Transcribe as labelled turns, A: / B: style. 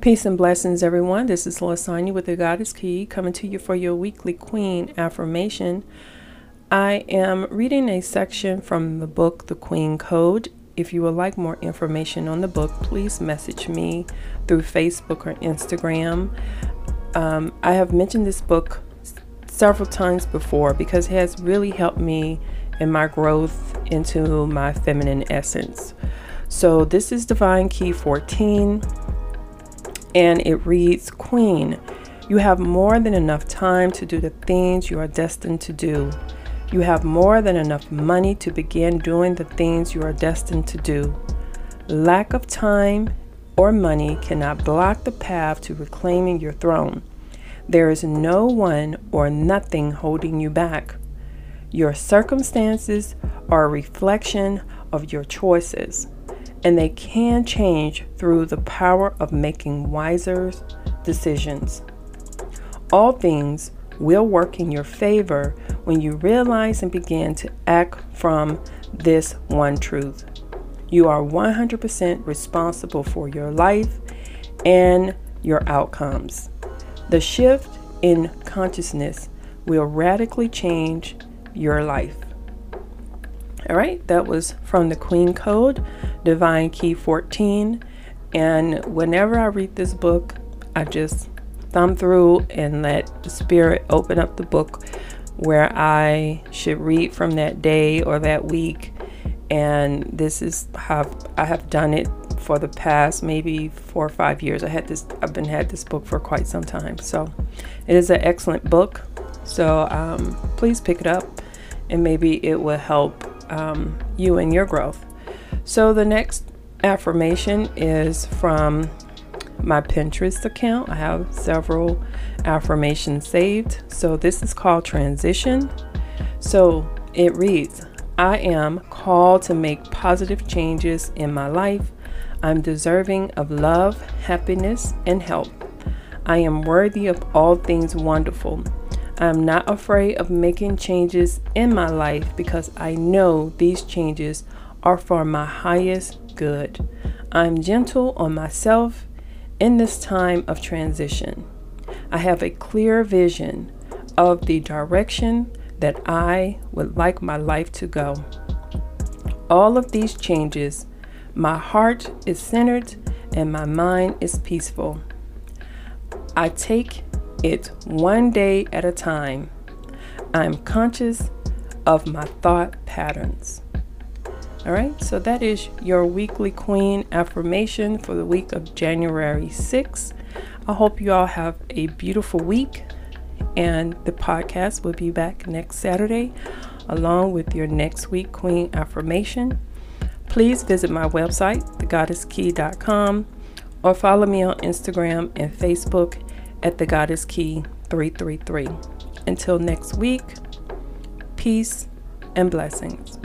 A: Peace and blessings, everyone. This is Lasagna with the Goddess Key coming to you for your weekly Queen affirmation. I am reading a section from the book The Queen Code. If you would like more information on the book, please message me through Facebook or Instagram. Um, I have mentioned this book several times before because it has really helped me in my growth into my feminine essence. So, this is Divine Key 14 and it reads Queen, you have more than enough time to do the things you are destined to do. You have more than enough money to begin doing the things you are destined to do. Lack of time or money cannot block the path to reclaiming your throne. There is no one or nothing holding you back. Your circumstances are a reflection of your choices and they can change through the power of making wiser decisions. All things will work in your favor when you realize and begin to act from this one truth. You are 100% responsible for your life and your outcomes. The shift in consciousness will radically change your life. All right, that was from the Queen Code, Divine Key 14. And whenever I read this book, I just thumb through and let the Spirit open up the book where I should read from that day or that week. And this is how I have done it for the past maybe four or five years. I had this, I've been had this book for quite some time. So it is an excellent book. So um, please pick it up and maybe it will help um, you and your growth. So the next affirmation is from my Pinterest account. I have several affirmations saved. So this is called Transition. So it reads I am called to make positive changes in my life. I'm deserving of love, happiness, and help. I am worthy of all things wonderful. I am not afraid of making changes in my life because I know these changes are for my highest good. I'm gentle on myself in this time of transition. I have a clear vision of the direction that I would like my life to go. All of these changes, my heart is centered and my mind is peaceful. I take it one day at a time. I'm conscious of my thought patterns. All right, so that is your weekly Queen affirmation for the week of January 6th. I hope you all have a beautiful week, and the podcast will be back next Saturday along with your next week Queen affirmation. Please visit my website, thegoddesskey.com, or follow me on Instagram and Facebook at the Goddess Key 333. Until next week, peace and blessings.